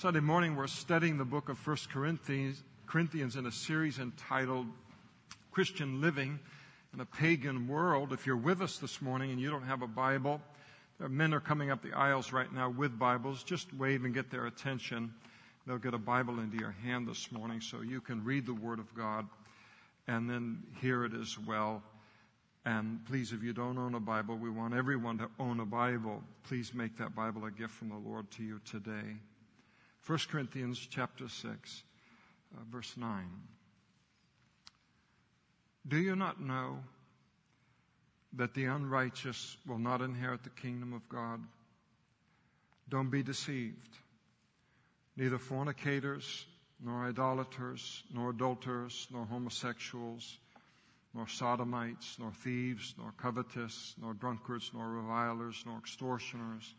Sunday morning, we're studying the book of 1 Corinthians, Corinthians in a series entitled Christian Living in a Pagan World. If you're with us this morning and you don't have a Bible, men are coming up the aisles right now with Bibles. Just wave and get their attention. They'll get a Bible into your hand this morning so you can read the Word of God and then hear it as well. And please, if you don't own a Bible, we want everyone to own a Bible. Please make that Bible a gift from the Lord to you today. 1 Corinthians chapter 6, uh, verse 9. Do you not know that the unrighteous will not inherit the kingdom of God? Don't be deceived. Neither fornicators, nor idolaters, nor adulterers, nor homosexuals, nor sodomites, nor thieves, nor covetous, nor drunkards, nor revilers, nor extortioners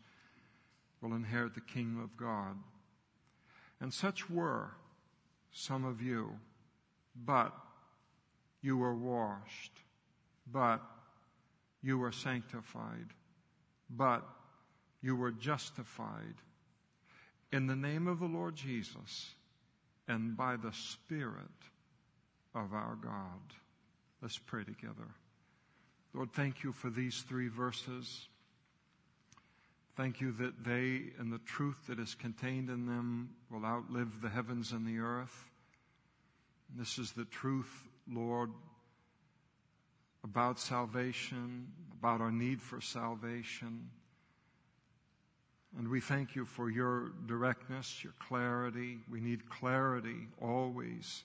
will inherit the kingdom of God. And such were some of you, but you were washed, but you were sanctified, but you were justified in the name of the Lord Jesus and by the Spirit of our God. Let's pray together. Lord, thank you for these three verses. Thank you that they and the truth that is contained in them will outlive the heavens and the earth. This is the truth, Lord, about salvation, about our need for salvation. And we thank you for your directness, your clarity. We need clarity always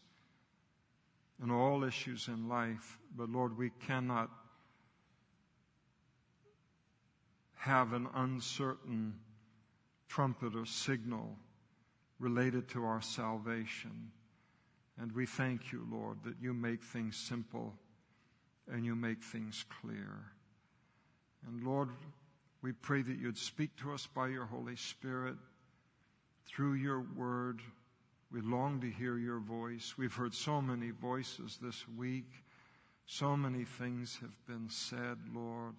in all issues in life. But Lord, we cannot have an uncertain trumpet or signal related to our salvation. And we thank you, Lord, that you make things simple and you make things clear. And Lord, we pray that you'd speak to us by your Holy Spirit through your word. We long to hear your voice. We've heard so many voices this week. So many things have been said, Lord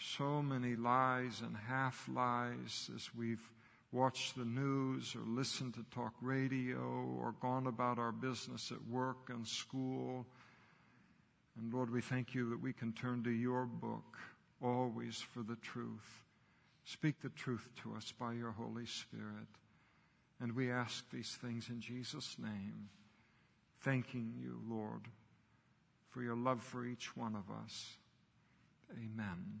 so many lies and half lies as we've watched the news or listened to talk radio or gone about our business at work and school. And Lord, we thank you that we can turn to your book always for the truth. Speak the truth to us by your Holy Spirit. And we ask these things in Jesus' name, thanking you, Lord, for your love for each one of us. Amen.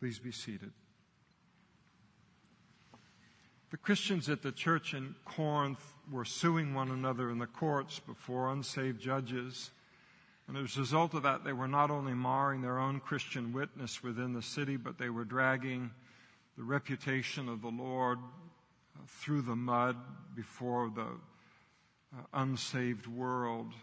Please be seated. The Christians at the church in Corinth were suing one another in the courts before unsaved judges. And as a result of that, they were not only marring their own Christian witness within the city, but they were dragging the reputation of the Lord uh, through the mud before the uh, unsaved world.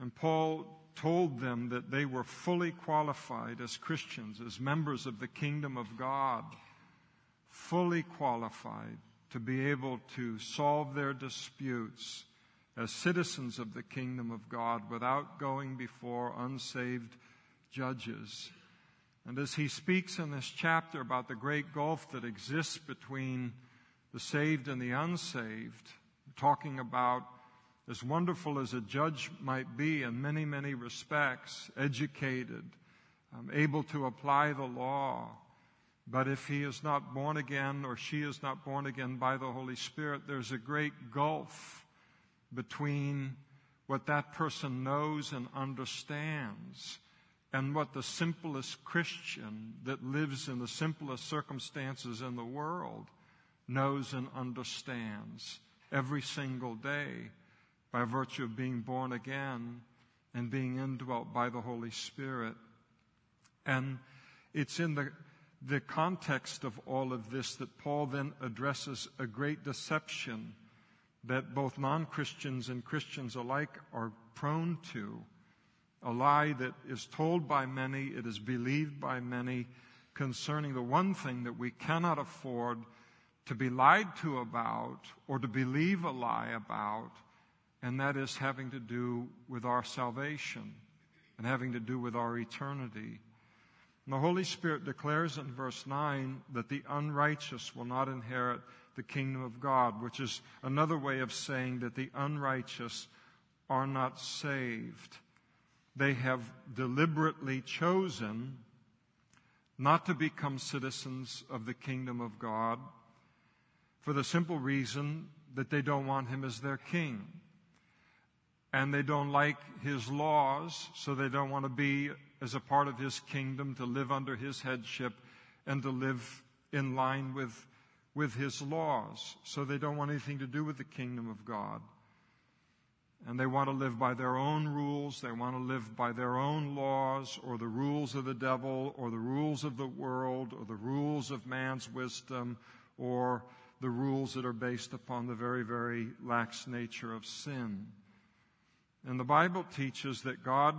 And Paul told them that they were fully qualified as Christians, as members of the kingdom of God, fully qualified to be able to solve their disputes as citizens of the kingdom of God without going before unsaved judges. And as he speaks in this chapter about the great gulf that exists between the saved and the unsaved, talking about as wonderful as a judge might be in many, many respects, educated, um, able to apply the law, but if he is not born again or she is not born again by the Holy Spirit, there's a great gulf between what that person knows and understands and what the simplest Christian that lives in the simplest circumstances in the world knows and understands every single day by virtue of being born again and being indwelt by the Holy Spirit. And it's in the, the context of all of this that Paul then addresses a great deception that both non Christians and Christians alike are prone to. A lie that is told by many, it is believed by many concerning the one thing that we cannot afford to be lied to about or to believe a lie about, and that is having to do with our salvation and having to do with our eternity. And the Holy Spirit declares in verse 9 that the unrighteous will not inherit the kingdom of God, which is another way of saying that the unrighteous are not saved. They have deliberately chosen not to become citizens of the kingdom of God for the simple reason that they don't want him as their king. And they don't like his laws, so they don't want to be as a part of his kingdom, to live under his headship, and to live in line with, with his laws. So they don't want anything to do with the kingdom of God. And they want to live by their own rules. They want to live by their own laws or the rules of the devil or the rules of the world or the rules of man's wisdom or the rules that are based upon the very, very lax nature of sin. And the Bible teaches that God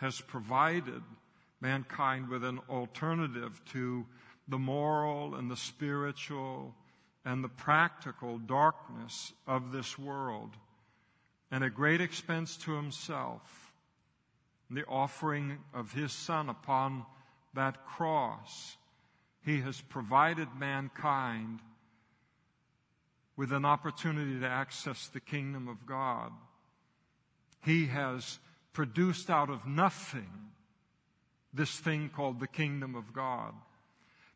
has provided mankind with an alternative to the moral and the spiritual and the practical darkness of this world and at great expense to himself the offering of his son upon that cross he has provided mankind with an opportunity to access the kingdom of God. He has produced out of nothing this thing called the kingdom of God.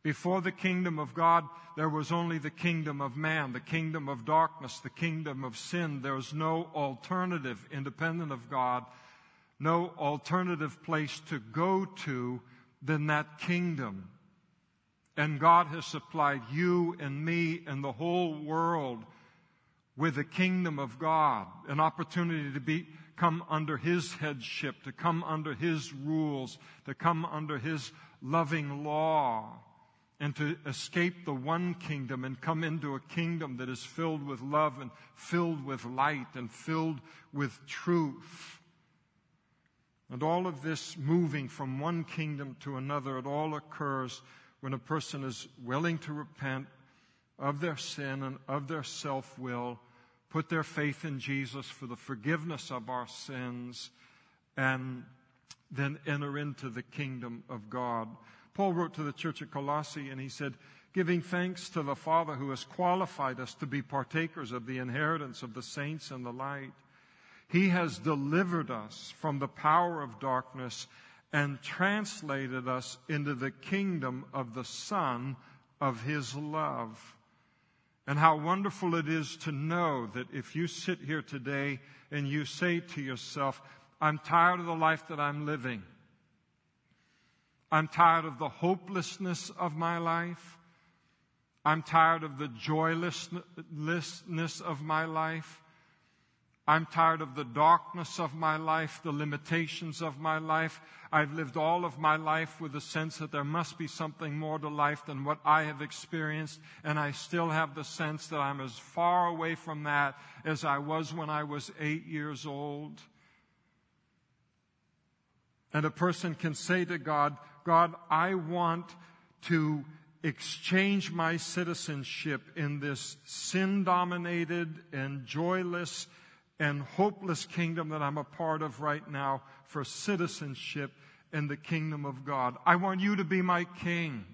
Before the kingdom of God, there was only the kingdom of man, the kingdom of darkness, the kingdom of sin. There was no alternative independent of God, no alternative place to go to than that kingdom. And God has supplied you and me and the whole world with the kingdom of God, an opportunity to be, come under His headship, to come under His rules, to come under His loving law, and to escape the one kingdom and come into a kingdom that is filled with love and filled with light and filled with truth. And all of this moving from one kingdom to another, it all occurs when a person is willing to repent of their sin and of their self will, put their faith in Jesus for the forgiveness of our sins, and then enter into the kingdom of God. Paul wrote to the church at Colossae and he said, giving thanks to the Father who has qualified us to be partakers of the inheritance of the saints in the light. He has delivered us from the power of darkness and translated us into the kingdom of the Son of His love. And how wonderful it is to know that if you sit here today and you say to yourself, I'm tired of the life that I'm living. I'm tired of the hopelessness of my life. I'm tired of the joylessness of my life. I'm tired of the darkness of my life, the limitations of my life. I've lived all of my life with the sense that there must be something more to life than what I have experienced, and I still have the sense that I'm as far away from that as I was when I was eight years old. And a person can say to God, God, I want to exchange my citizenship in this sin dominated and joyless and hopeless kingdom that I'm a part of right now for citizenship in the kingdom of God. I want you to be my king.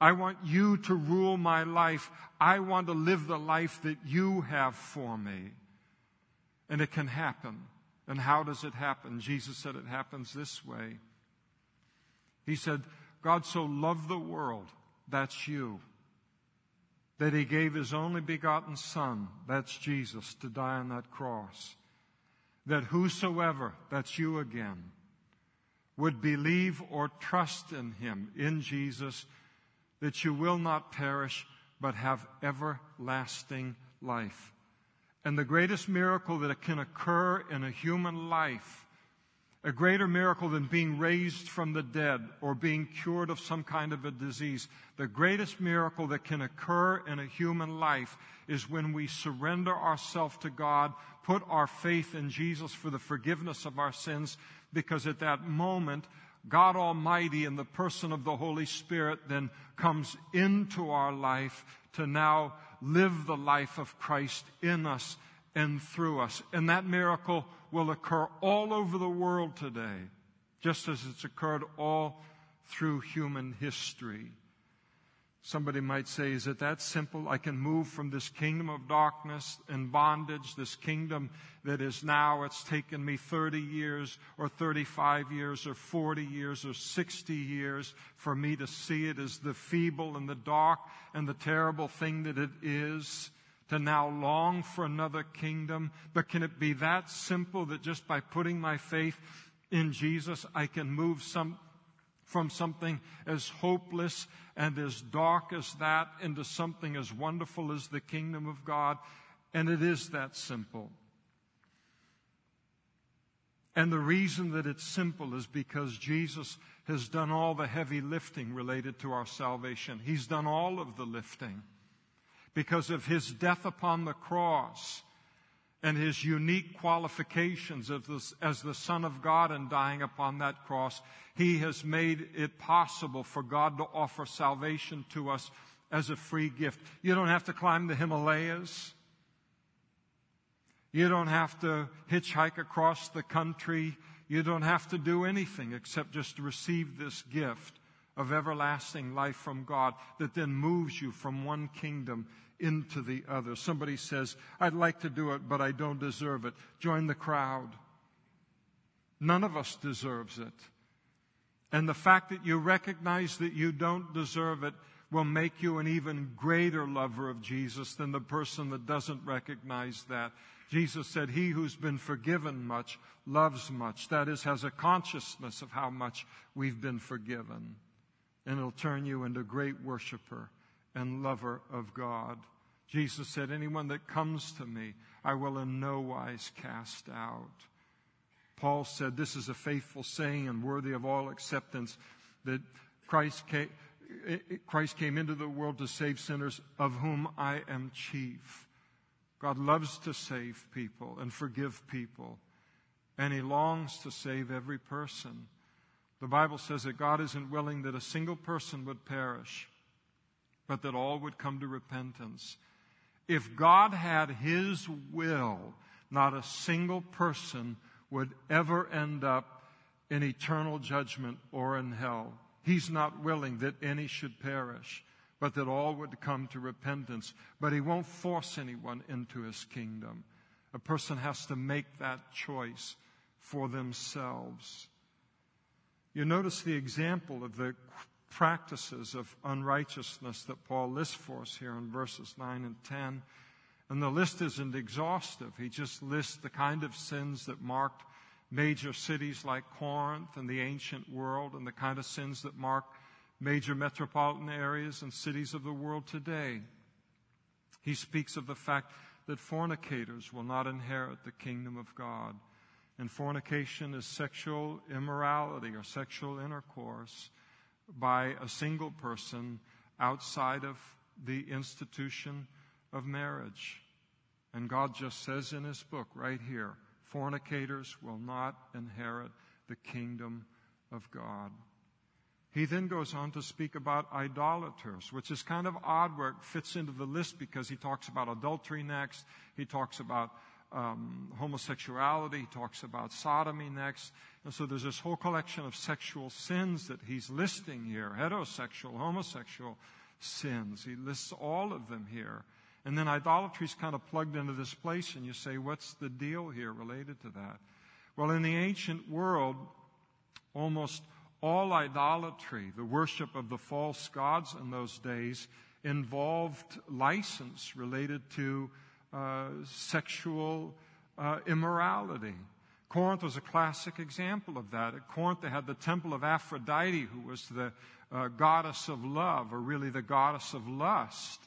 I want you to rule my life. I want to live the life that you have for me. And it can happen. And how does it happen? Jesus said it happens this way. He said, God so loved the world, that's you that he gave his only begotten Son, that's Jesus, to die on that cross. That whosoever, that's you again, would believe or trust in him, in Jesus, that you will not perish, but have everlasting life. And the greatest miracle that can occur in a human life a greater miracle than being raised from the dead or being cured of some kind of a disease. The greatest miracle that can occur in a human life is when we surrender ourselves to God, put our faith in Jesus for the forgiveness of our sins, because at that moment, God Almighty in the person of the Holy Spirit then comes into our life to now live the life of Christ in us and through us. And that miracle will occur all over the world today, just as it's occurred all through human history. Somebody might say, is it that simple? I can move from this kingdom of darkness and bondage, this kingdom that is now, it's taken me 30 years or 35 years or 40 years or 60 years for me to see it as the feeble and the dark and the terrible thing that it is to now long for another kingdom. But can it be that simple that just by putting my faith in Jesus, I can move some, from something as hopeless and as dark as that into something as wonderful as the kingdom of God. And it is that simple. And the reason that it's simple is because Jesus has done all the heavy lifting related to our salvation. He's done all of the lifting. Because of his death upon the cross, and his unique qualifications as the, Son of God and dying upon that cross, he has made it possible for God to offer salvation to us as a free gift. You don't have to climb the Himalayas. You don't have to hitchhike across the country. You don't have to do anything except just receive this gift of everlasting life from God that then moves you from one kingdom into the other. Somebody says, I'd like to do it, but I don't deserve it. Join the crowd. None of us deserves it. And the fact that you recognize that you don't deserve it will make you an even greater lover of Jesus than the person that doesn't recognize that. Jesus said, He who's been forgiven much loves much. That is, has a consciousness of how much we've been forgiven. And it'll turn you into a great worshiper and lover of God. Jesus said, Anyone that comes to me, I will in no wise cast out. Paul said, This is a faithful saying and worthy of all acceptance that Christ came, Christ came into the world to save sinners, of whom I am chief. God loves to save people and forgive people, and He longs to save every person. The Bible says that God isn't willing that a single person would perish, but that all would come to repentance. If God had His will, not a single person would ever end up in eternal judgment or in hell. He's not willing that any should perish, but that all would come to repentance. But He won't force anyone into His kingdom. A person has to make that choice for themselves. You notice the example of the practices of unrighteousness that Paul lists for us here in verses 9 and 10. And the list isn't exhaustive. He just lists the kind of sins that marked major cities like Corinth and the ancient world and the kind of sins that mark major metropolitan areas and cities of the world today. He speaks of the fact that fornicators will not inherit the kingdom of God. And fornication is sexual immorality or sexual intercourse by a single person outside of the institution of marriage. And God just says in His book right here fornicators will not inherit the kingdom of God. He then goes on to speak about idolaters, which is kind of odd where it fits into the list because he talks about adultery next, he talks about um, homosexuality, he talks about sodomy next. And so there's this whole collection of sexual sins that he's listing here heterosexual, homosexual sins. He lists all of them here. And then idolatry is kind of plugged into this place, and you say, what's the deal here related to that? Well, in the ancient world, almost all idolatry, the worship of the false gods in those days, involved license related to uh, sexual uh, immorality. Corinth was a classic example of that. At Corinth, they had the temple of Aphrodite, who was the uh, goddess of love, or really the goddess of lust.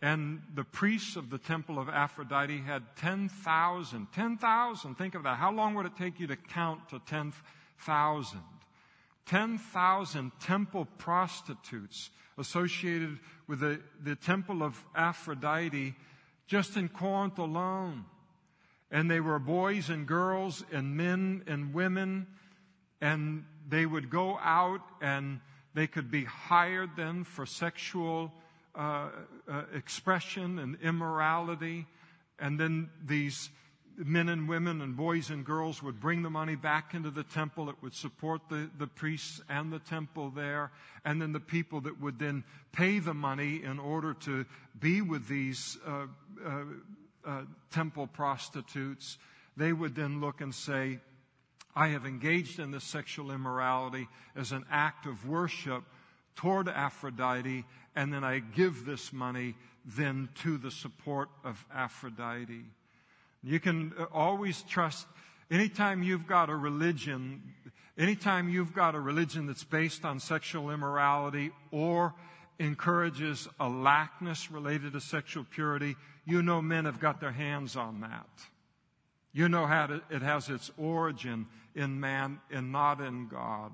And the priests of the temple of Aphrodite had 10,000. 10,000, think of that. How long would it take you to count to 10,000? 10,000 temple prostitutes associated with the, the temple of Aphrodite just in Corinth alone. And they were boys and girls and men and women, and they would go out and they could be hired then for sexual uh, uh, expression and immorality. And then these men and women and boys and girls would bring the money back into the temple. It would support the, the priests and the temple there. And then the people that would then pay the money in order to be with these uh, uh, uh, temple prostitutes, they would then look and say, I have engaged in this sexual immorality as an act of worship toward Aphrodite, and then I give this money then to the support of Aphrodite. You can uh, always trust, anytime you've got a religion, anytime you've got a religion that's based on sexual immorality or encourages a lackness related to sexual purity, you know men have got their hands on that. You know how to, it has its origin in man and not in God.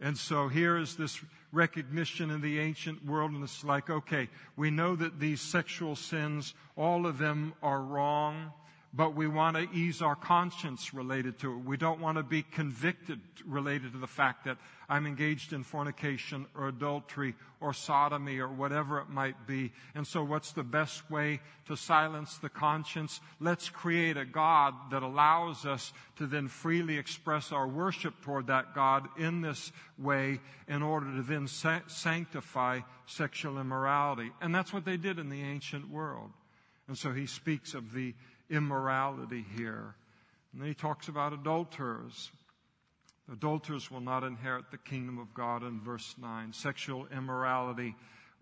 And so here is this recognition in the ancient world, and it's like, okay, we know that these sexual sins, all of them are wrong but we want to ease our conscience related to it. We don't want to be convicted related to the fact that I'm engaged in fornication or adultery or sodomy or whatever it might be. And so what's the best way to silence the conscience? Let's create a God that allows us to then freely express our worship toward that God in this way in order to then sa- sanctify sexual immorality. And that's what they did in the ancient world. And so he speaks of the immorality here. And then he talks about adulterers. Adulterers will not inherit the kingdom of God in verse 9. Sexual immorality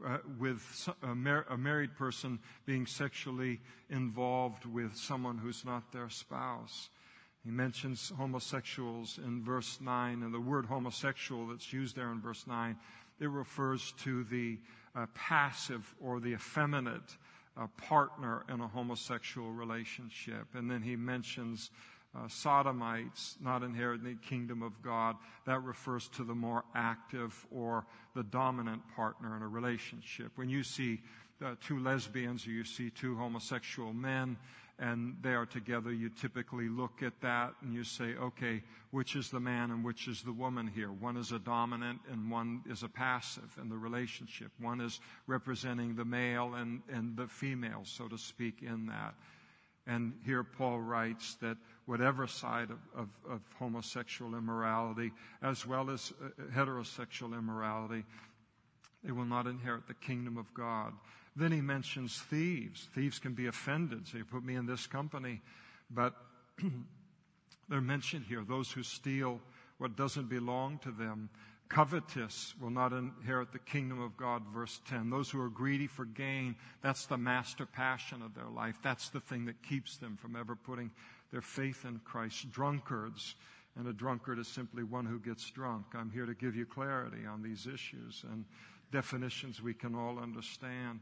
uh, with a, mar- a married person being sexually involved with someone who's not their spouse. He mentions homosexuals in verse 9, and the word homosexual that's used there in verse 9, it refers to the uh, passive or the effeminate a partner in a homosexual relationship. And then he mentions uh, sodomites not inheriting the kingdom of God. That refers to the more active or the dominant partner in a relationship. When you see uh, two lesbians or you see two homosexual men, and they are together, you typically look at that and you say, okay, which is the man and which is the woman here? One is a dominant and one is a passive in the relationship. One is representing the male and, and the female, so to speak, in that. And here Paul writes that whatever side of, of, of homosexual immorality, as well as uh, heterosexual immorality, they will not inherit the kingdom of God. Then he mentions thieves. Thieves can be offended. So you put me in this company. But they're mentioned here those who steal what doesn't belong to them. Covetous will not inherit the kingdom of God, verse 10. Those who are greedy for gain, that's the master passion of their life. That's the thing that keeps them from ever putting their faith in Christ. Drunkards, and a drunkard is simply one who gets drunk. I'm here to give you clarity on these issues and definitions we can all understand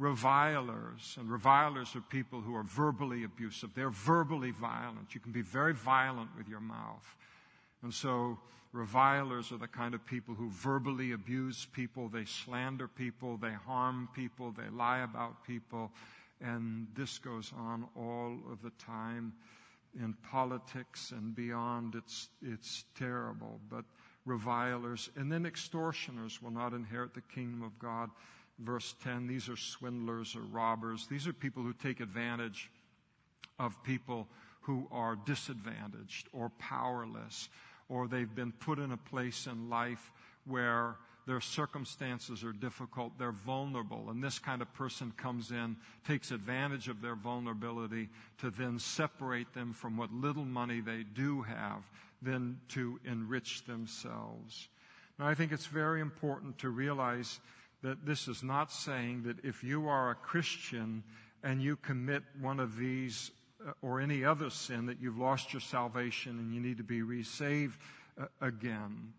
revilers. And revilers are people who are verbally abusive. They're verbally violent. You can be very violent with your mouth. And so revilers are the kind of people who verbally abuse people. They slander people. They harm people. They lie about people. And this goes on all of the time in politics and beyond. It's, it's terrible. But revilers and then extortioners will not inherit the kingdom of God verse 10, these are swindlers or robbers. These are people who take advantage of people who are disadvantaged or powerless, or they've been put in a place in life where their circumstances are difficult, they're vulnerable, and this kind of person comes in, takes advantage of their vulnerability to then separate them from what little money they do have, then to enrich themselves. Now, I think it's very important to realize that this is not saying that if you are a Christian and you commit one of these uh, or any other sin that you've lost your salvation and you need to be resaved uh, again.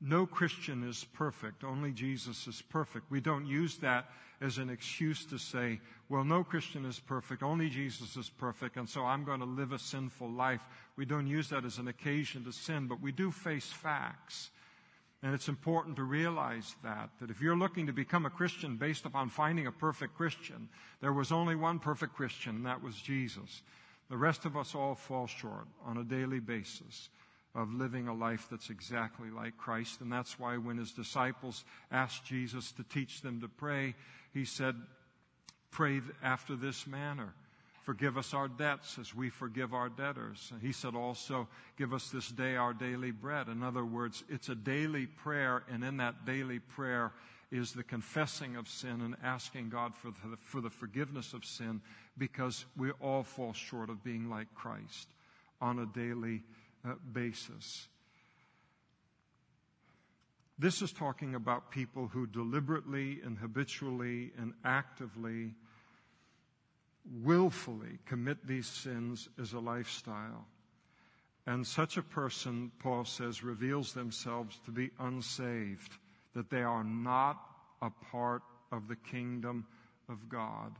No Christian is perfect. Only Jesus is perfect. We don't use that as an excuse to say, well, no Christian is perfect. Only Jesus is perfect. And so I'm going to live a sinful life. We don't use that as an occasion to sin, but we do face facts. And it's important to realize that, that if you're looking to become a Christian based upon finding a perfect Christian, there was only one perfect Christian, and that was Jesus. The rest of us all fall short on a daily basis of living a life that's exactly like Christ. And that's why when his disciples asked Jesus to teach them to pray, he said, Pray after this manner. Forgive us our debts as we forgive our debtors. He said also, Give us this day our daily bread. In other words, it's a daily prayer, and in that daily prayer is the confessing of sin and asking God for the, for the forgiveness of sin because we all fall short of being like Christ on a daily uh, basis. This is talking about people who deliberately and habitually and actively willfully commit these sins as a lifestyle. And such a person, Paul says, reveals themselves to be unsaved, that they are not a part of the kingdom of God.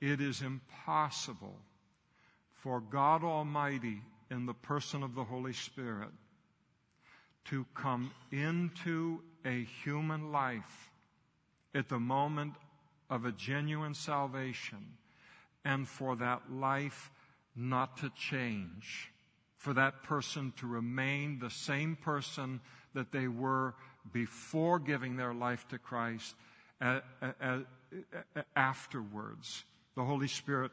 It is impossible for God Almighty, in the person of the Holy Spirit, to come into a human life at the moment of a genuine salvation and for that life not to change, for that person to remain the same person that they were before giving their life to Christ afterwards. The Holy Spirit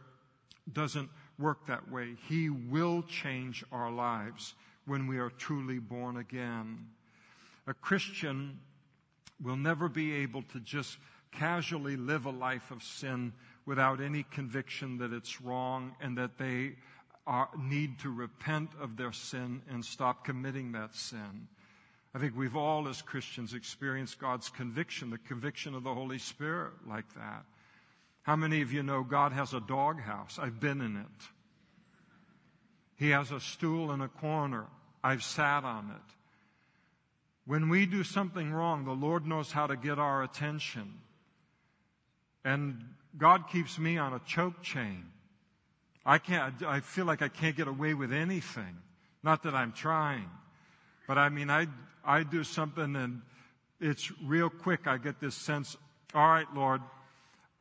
doesn't work that way. He will change our lives when we are truly born again. A Christian will never be able to just casually live a life of sin without any conviction that it's wrong and that they are, need to repent of their sin and stop committing that sin. I think we've all, as Christians, experienced God's conviction, the conviction of the Holy Spirit, like that. How many of you know God has a doghouse? I've been in it. He has a stool in a corner. I've sat on it. When we do something wrong, the Lord knows how to get our attention. And God keeps me on a choke chain. I can't, I feel like I can't get away with anything. Not that I'm trying. But I mean, I, I do something and it's real quick. I get this sense, all right, Lord,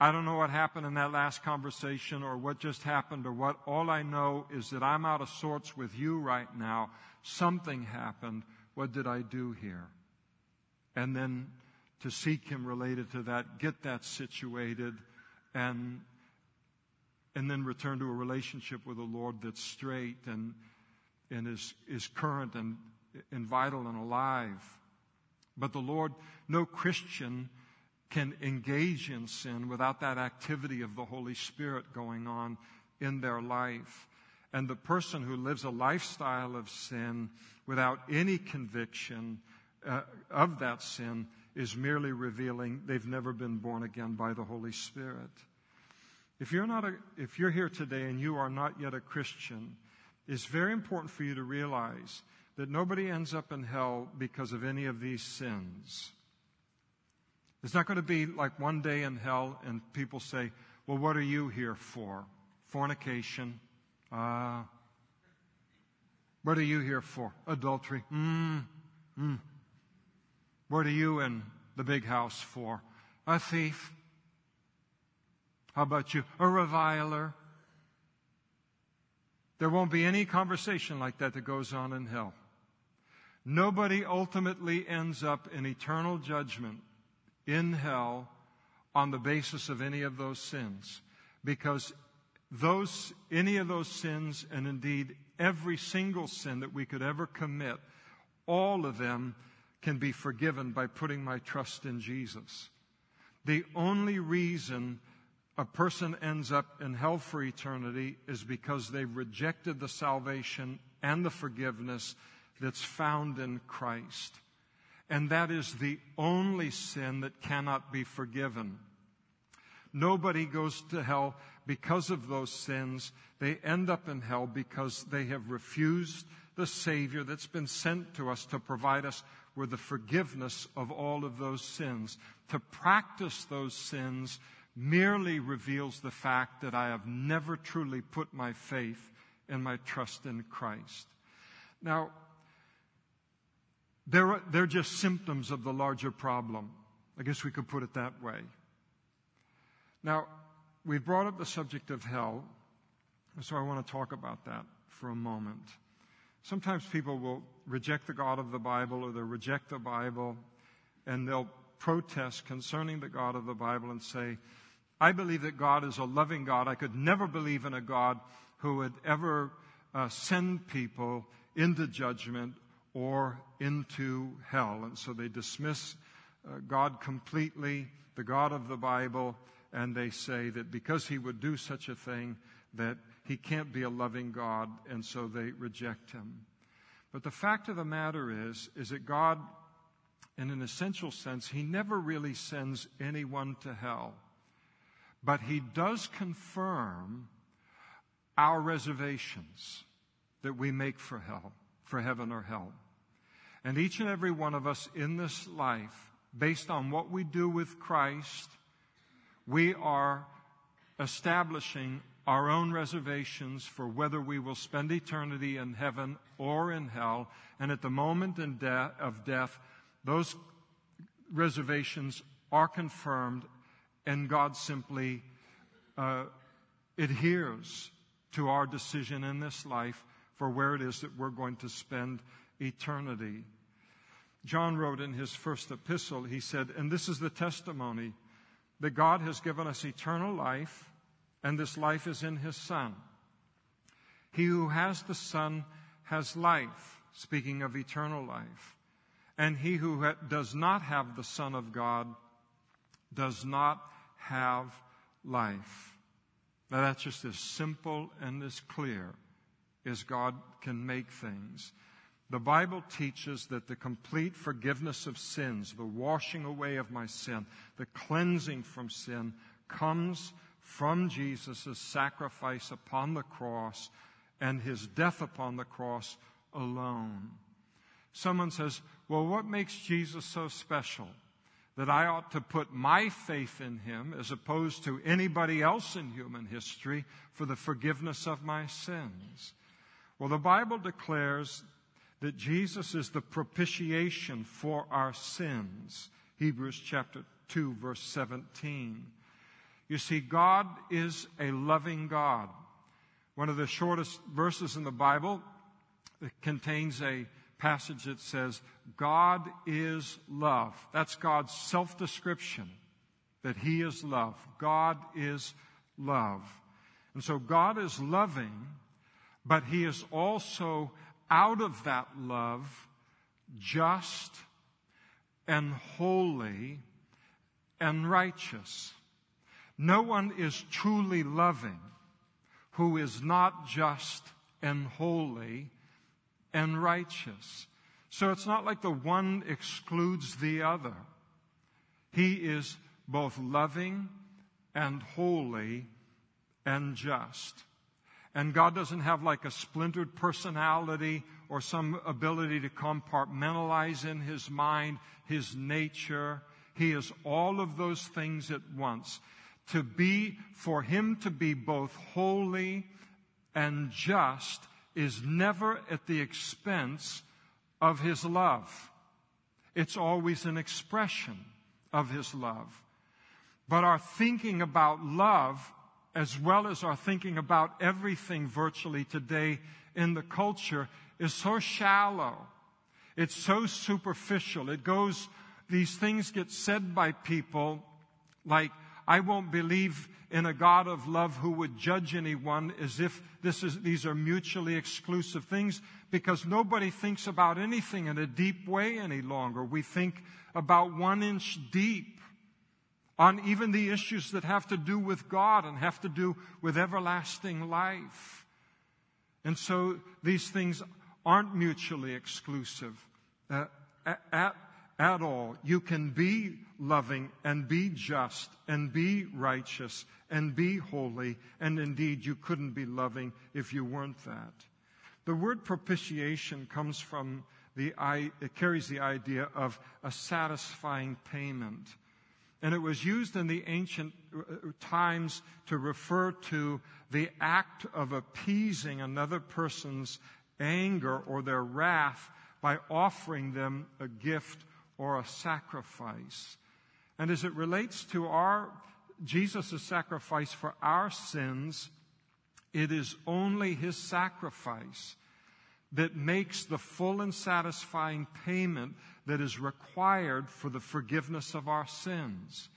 I don't know what happened in that last conversation or what just happened or what. All I know is that I'm out of sorts with you right now. Something happened. What did I do here? And then to seek Him related to that, get that situated, and, and then return to a relationship with the Lord that's straight and, and is, is current and, and vital and alive. But the Lord, no Christian can engage in sin without that activity of the Holy Spirit going on in their life. And the person who lives a lifestyle of sin without any conviction uh, of that sin is merely revealing they've never been born again by the Holy Spirit. If you're, not a, if you're here today and you are not yet a Christian, it's very important for you to realize that nobody ends up in hell because of any of these sins. It's not going to be like one day in hell and people say, Well, what are you here for? Fornication. Uh, what are you here for? Adultery. Mm, mm. What are you in the big house for? A thief. How about you? A reviler. There won't be any conversation like that that goes on in hell. Nobody ultimately ends up in eternal judgment in hell on the basis of any of those sins. Because those, any of those sins, and indeed every single sin that we could ever commit, all of them can be forgiven by putting my trust in Jesus. The only reason a person ends up in hell for eternity is because they've rejected the salvation and the forgiveness that's found in Christ. And that is the only sin that cannot be forgiven. Nobody goes to hell because of those sins. They end up in hell because they have refused the Savior that's been sent to us to provide us with the forgiveness of all of those sins. To practice those sins merely reveals the fact that I have never truly put my faith and my trust in Christ. Now, they're, they're just symptoms of the larger problem. I guess we could put it that way. Now, we've brought up the subject of hell, so I want to talk about that for a moment. Sometimes people will reject the God of the Bible or they'll reject the Bible and they'll protest concerning the God of the Bible and say, I believe that God is a loving God. I could never believe in a God who would ever uh, send people into judgment or into hell. And so they dismiss uh, God completely, the God of the Bible, and they say that because he would do such a thing, that he can't be a loving God, and so they reject him. But the fact of the matter is, is that God, in an essential sense, he never really sends anyone to hell. But he does confirm our reservations that we make for hell, for heaven or hell. And each and every one of us in this life, based on what we do with Christ, we are establishing our own reservations for whether we will spend eternity in heaven or in hell. And at the moment de- of death, those reservations are confirmed, and God simply uh, adheres to our decision in this life for where it is that we're going to spend eternity. John wrote in his first epistle, he said, And this is the testimony that God has given us eternal life, and this life is in his Son. He who has the Son has life, speaking of eternal life. And he who ha- does not have the Son of God does not have life. Now that's just as simple and as clear as God can make things. The Bible teaches that the complete forgiveness of sins, the washing away of my sin, the cleansing from sin comes from Jesus' sacrifice upon the cross and his death upon the cross alone. Someone says, Well, what makes Jesus so special? That I ought to put my faith in him as opposed to anybody else in human history for the forgiveness of my sins. Well, the Bible declares that Jesus is the propitiation for our sins. Hebrews chapter 2, verse 17. You see, God is a loving God. One of the shortest verses in the Bible contains a passage that says, God is love. That's God's self description, that He is love. God is love. And so God is loving, but He is also out of that love just and holy and righteous. No one is truly loving who is not just and holy and righteous. So it's not like the one excludes the other. He is both loving and holy and just. And God doesn't have like a splintered personality or some ability to compartmentalize in his mind his nature. He is all of those things at once. To be, for him to be both holy and just is never at the expense of his love. It's always an expression of his love. But our thinking about love as well as our thinking about everything virtually today in the culture is so shallow. It's so superficial. It goes, these things get said by people like, I won't believe in a God of love who would judge anyone as if this is, these are mutually exclusive things because nobody thinks about anything in a deep way any longer. We think about one inch deep on even the issues that have to do with God and have to do with everlasting life. And so these things aren't mutually exclusive uh, at, at all. You can be loving and be just and be righteous and be holy, and indeed you couldn't be loving if you weren't that. The word propitiation comes from the, it carries the idea of a satisfying payment. And it was used in the ancient uh, times to refer to the act of appeasing another person's anger or their wrath by offering them a gift or a sacrifice. And as it relates to our Jesus' sacrifice for our sins, it is only his sacrifice that makes the full and satisfying payment that is required for the forgiveness of our sins.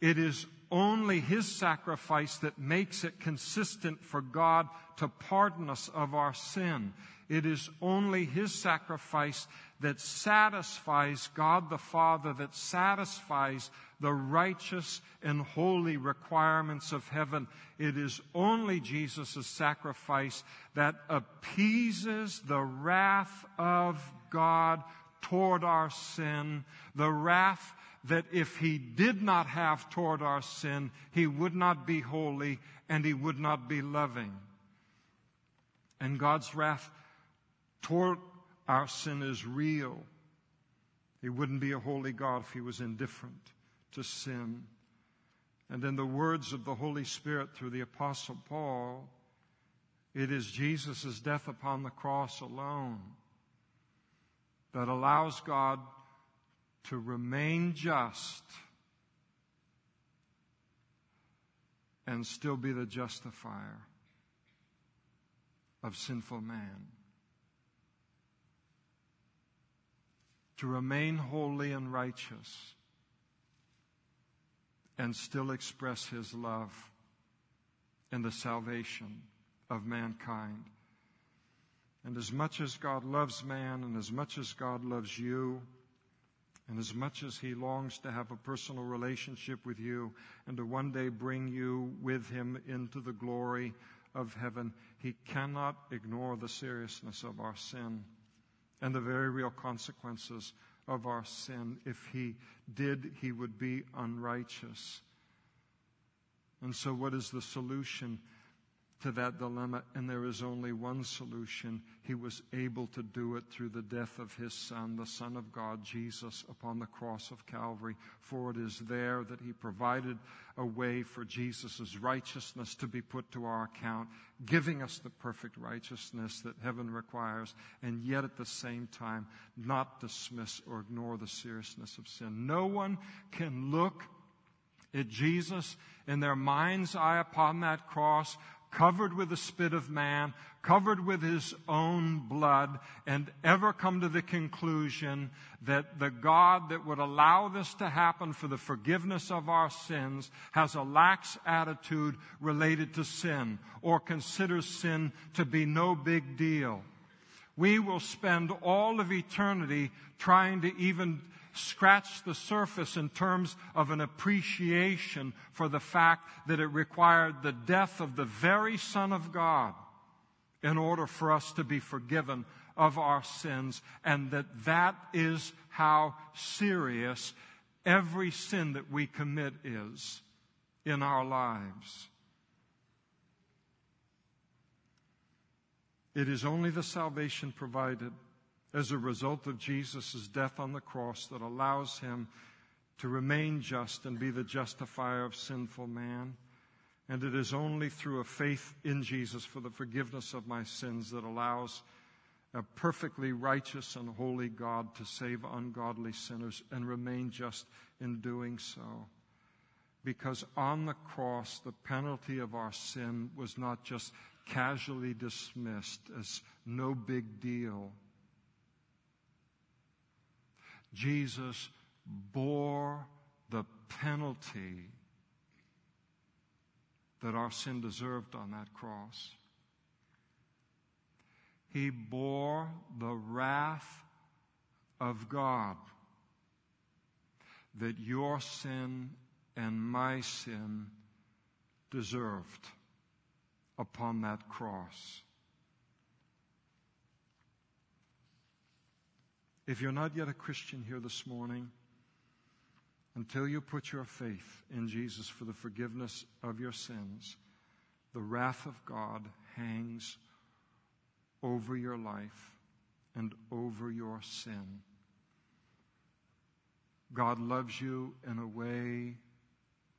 It is only His sacrifice that makes it consistent for God to pardon us of our sin. It is only His sacrifice that satisfies God the Father, that satisfies the righteous and holy requirements of heaven. It is only Jesus' sacrifice that appeases the wrath of God toward our sin, the wrath that if he did not have toward our sin, he would not be holy and he would not be loving. And God's wrath toward our sin is real. He wouldn't be a holy God if he was indifferent to sin. And in the words of the Holy Spirit through the Apostle Paul, it is Jesus' death upon the cross alone that allows God to remain just and still be the justifier of sinful man. To remain holy and righteous and still express his love in the salvation of mankind. And as much as God loves man, and as much as God loves you, and as much as He longs to have a personal relationship with you and to one day bring you with Him into the glory of heaven, He cannot ignore the seriousness of our sin and the very real consequences of our sin. If He did, He would be unrighteous. And so, what is the solution? To that dilemma, and there is only one solution. He was able to do it through the death of his Son, the Son of God, Jesus, upon the cross of Calvary. For it is there that he provided a way for Jesus' righteousness to be put to our account, giving us the perfect righteousness that heaven requires, and yet at the same time not dismiss or ignore the seriousness of sin. No one can look at Jesus in their mind's eye upon that cross covered with the spit of man, covered with his own blood, and ever come to the conclusion that the God that would allow this to happen for the forgiveness of our sins has a lax attitude related to sin or considers sin to be no big deal. We will spend all of eternity trying to even scratch the surface in terms of an appreciation for the fact that it required the death of the very Son of God in order for us to be forgiven of our sins, and that that is how serious every sin that we commit is in our lives. It is only the salvation provided as a result of Jesus' death on the cross that allows him to remain just and be the justifier of sinful man. And it is only through a faith in Jesus for the forgiveness of my sins that allows a perfectly righteous and holy God to save ungodly sinners and remain just in doing so. Because on the cross, the penalty of our sin was not just casually dismissed as no big deal Jesus bore the penalty that our sin deserved on that cross. He bore the wrath of God that your sin and my sin deserved upon that cross. If you're not yet a Christian here this morning, until you put your faith in Jesus for the forgiveness of your sins, the wrath of God hangs over your life and over your sin. God loves you in a way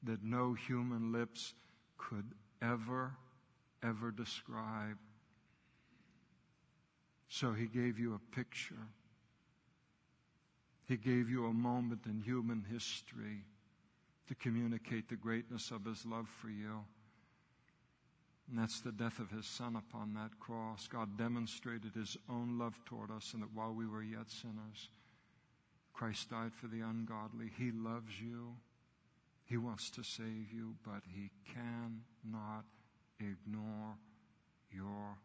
that no human lips could ever, ever describe. So he gave you a picture he gave you a moment in human history to communicate the greatness of His love for you. And that's the death of His Son upon that cross. God demonstrated His own love toward us, and that while we were yet sinners, Christ died for the ungodly. He loves you. He wants to save you, but He cannot ignore your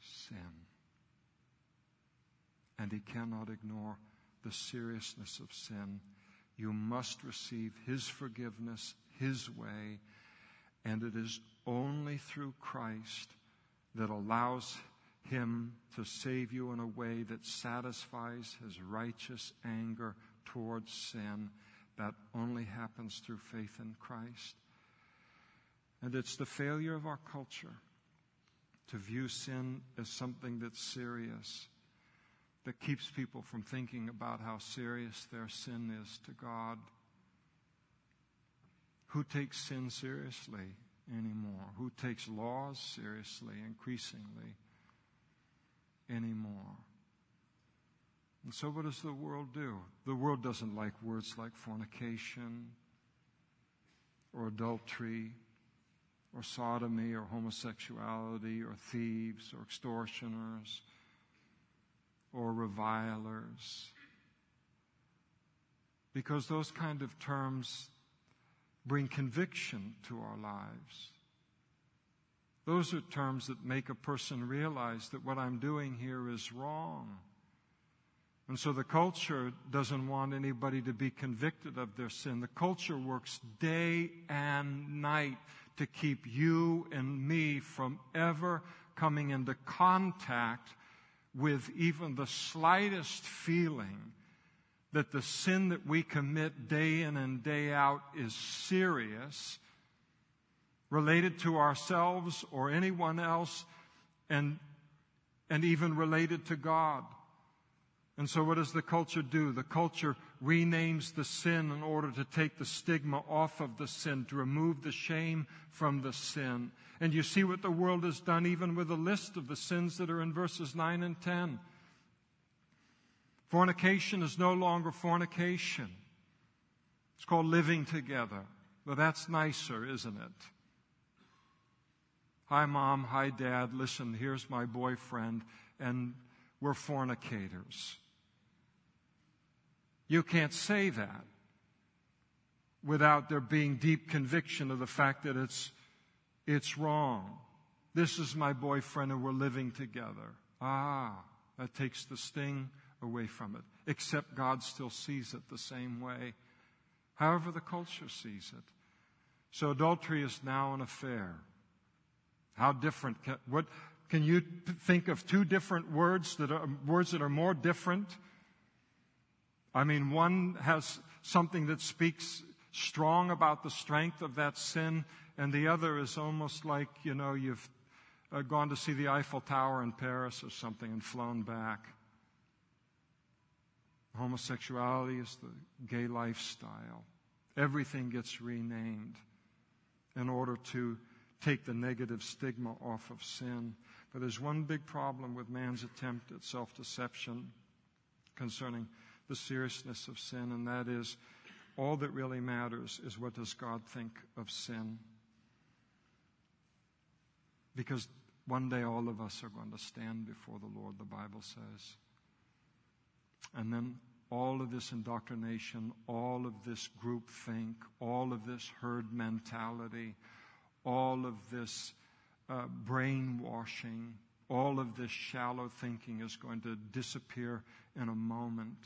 sin. And He cannot ignore the seriousness of sin. You must receive His forgiveness His way, and it is only through Christ that allows Him to save you in a way that satisfies His righteous anger towards sin. That only happens through faith in Christ. And it's the failure of our culture to view sin as something that's serious that keeps people from thinking about how serious their sin is to God. Who takes sin seriously anymore? Who takes laws seriously increasingly anymore? And so, what does the world do? The world doesn't like words like fornication or adultery or sodomy or homosexuality or thieves or extortioners or revilers. Because those kind of terms bring conviction to our lives. Those are terms that make a person realize that what I'm doing here is wrong. And so the culture doesn't want anybody to be convicted of their sin. The culture works day and night to keep you and me from ever coming into contact with even the slightest feeling that the sin that we commit day in and day out is serious, related to ourselves or anyone else, and, and even related to God. And so, what does the culture do? The culture renames the sin in order to take the stigma off of the sin, to remove the shame from the sin. And you see what the world has done even with a list of the sins that are in verses 9 and 10. Fornication is no longer fornication. It's called living together. Well, that's nicer, isn't it? Hi, mom. Hi, dad. Listen, here's my boyfriend, and we're fornicators. You can't say that without there being deep conviction of the fact that it's, it's wrong. This is my boyfriend and we're living together. Ah, that takes the sting away from it. Except God still sees it the same way, however the culture sees it. So adultery is now an affair. How different? Can, what can you think of two different words that are words that are more different I mean, one has something that speaks strong about the strength of that sin, and the other is almost like, you know, you've uh, gone to see the Eiffel Tower in Paris or something and flown back. Homosexuality is the gay lifestyle. Everything gets renamed in order to take the negative stigma off of sin. But there's one big problem with man's attempt at self deception concerning the seriousness of sin, and that is all that really matters is what does God think of sin? Because one day all of us are going to stand before the Lord, the Bible says. And then all of this indoctrination, all of this groupthink, all of this herd mentality, all of this uh, brainwashing, all of this shallow thinking is going to disappear in a moment.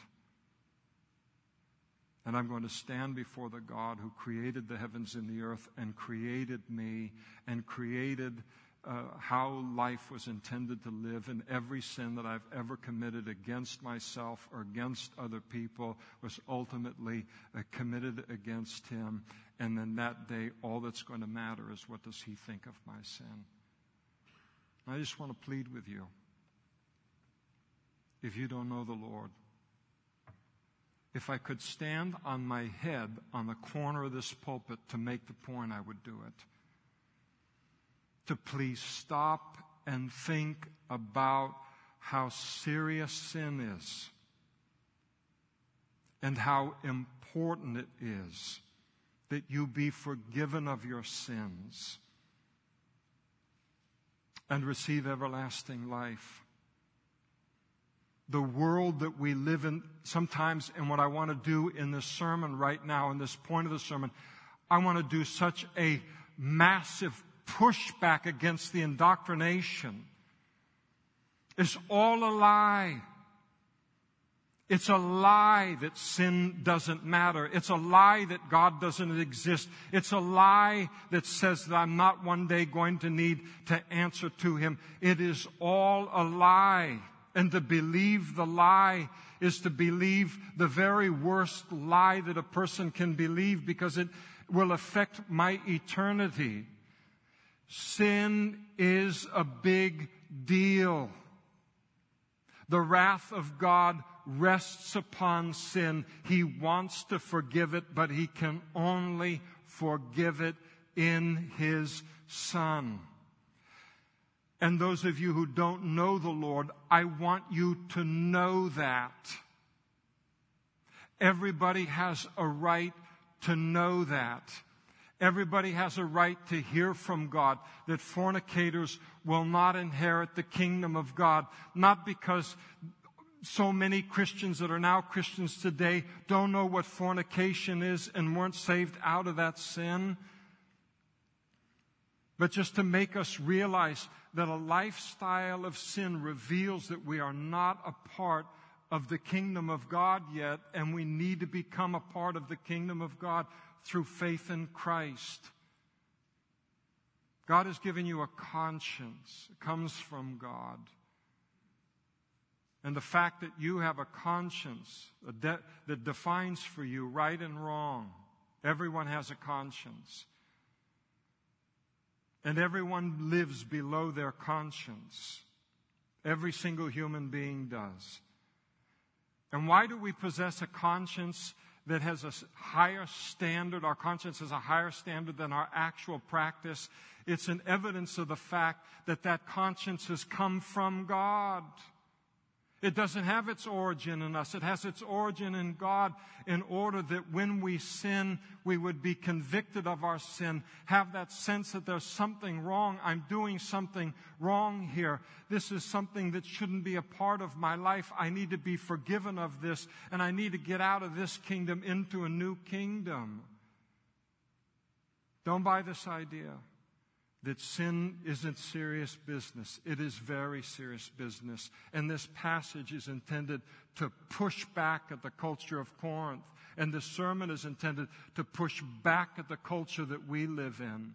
And I'm going to stand before the God who created the heavens and the earth and created me and created uh, how life was intended to live and every sin that I've ever committed against myself or against other people was ultimately uh, committed against him. And then that day, all that's going to matter is what does he think of my sin? I just want to plead with you. If you don't know the Lord, if I could stand on my head on the corner of this pulpit to make the point, I would do it. To please stop and think about how serious sin is and how important it is that you be forgiven of your sins and receive everlasting life. The world that we live in sometimes, and what I want to do in this sermon right now, in this point of the sermon, I want to do such a massive pushback against the indoctrination. It's all a lie. It's a lie that sin doesn't matter. It's a lie that God doesn't exist. It's a lie that says that I'm not one day going to need to answer to Him. It is all a lie. And to believe the lie is to believe the very worst lie that a person can believe because it will affect my eternity. Sin is a big deal. The wrath of God rests upon sin. He wants to forgive it, but he can only forgive it in his Son. And those of you who don't know the Lord, I want you to know that. Everybody has a right to know that. Everybody has a right to hear from God that fornicators will not inherit the kingdom of God, not because so many Christians that are now Christians today don't know what fornication is and weren't saved out of that sin. But just to make us realize that a lifestyle of sin reveals that we are not a part of the kingdom of God yet, and we need to become a part of the kingdom of God through faith in Christ. God has given you a conscience. It comes from God. And the fact that you have a conscience that defines for you right and wrong. Everyone has a conscience. And everyone lives below their conscience. Every single human being does. And why do we possess a conscience that has a higher standard? Our conscience has a higher standard than our actual practice. It's an evidence of the fact that that conscience has come from God. It doesn't have its origin in us. It has its origin in God in order that when we sin, we would be convicted of our sin, have that sense that there's something wrong. I'm doing something wrong here. This is something that shouldn't be a part of my life. I need to be forgiven of this and I need to get out of this kingdom into a new kingdom. Don't buy this idea that sin isn't serious business. It is very serious business. And this passage is intended to push back at the culture of Corinth. And the sermon is intended to push back at the culture that we live in.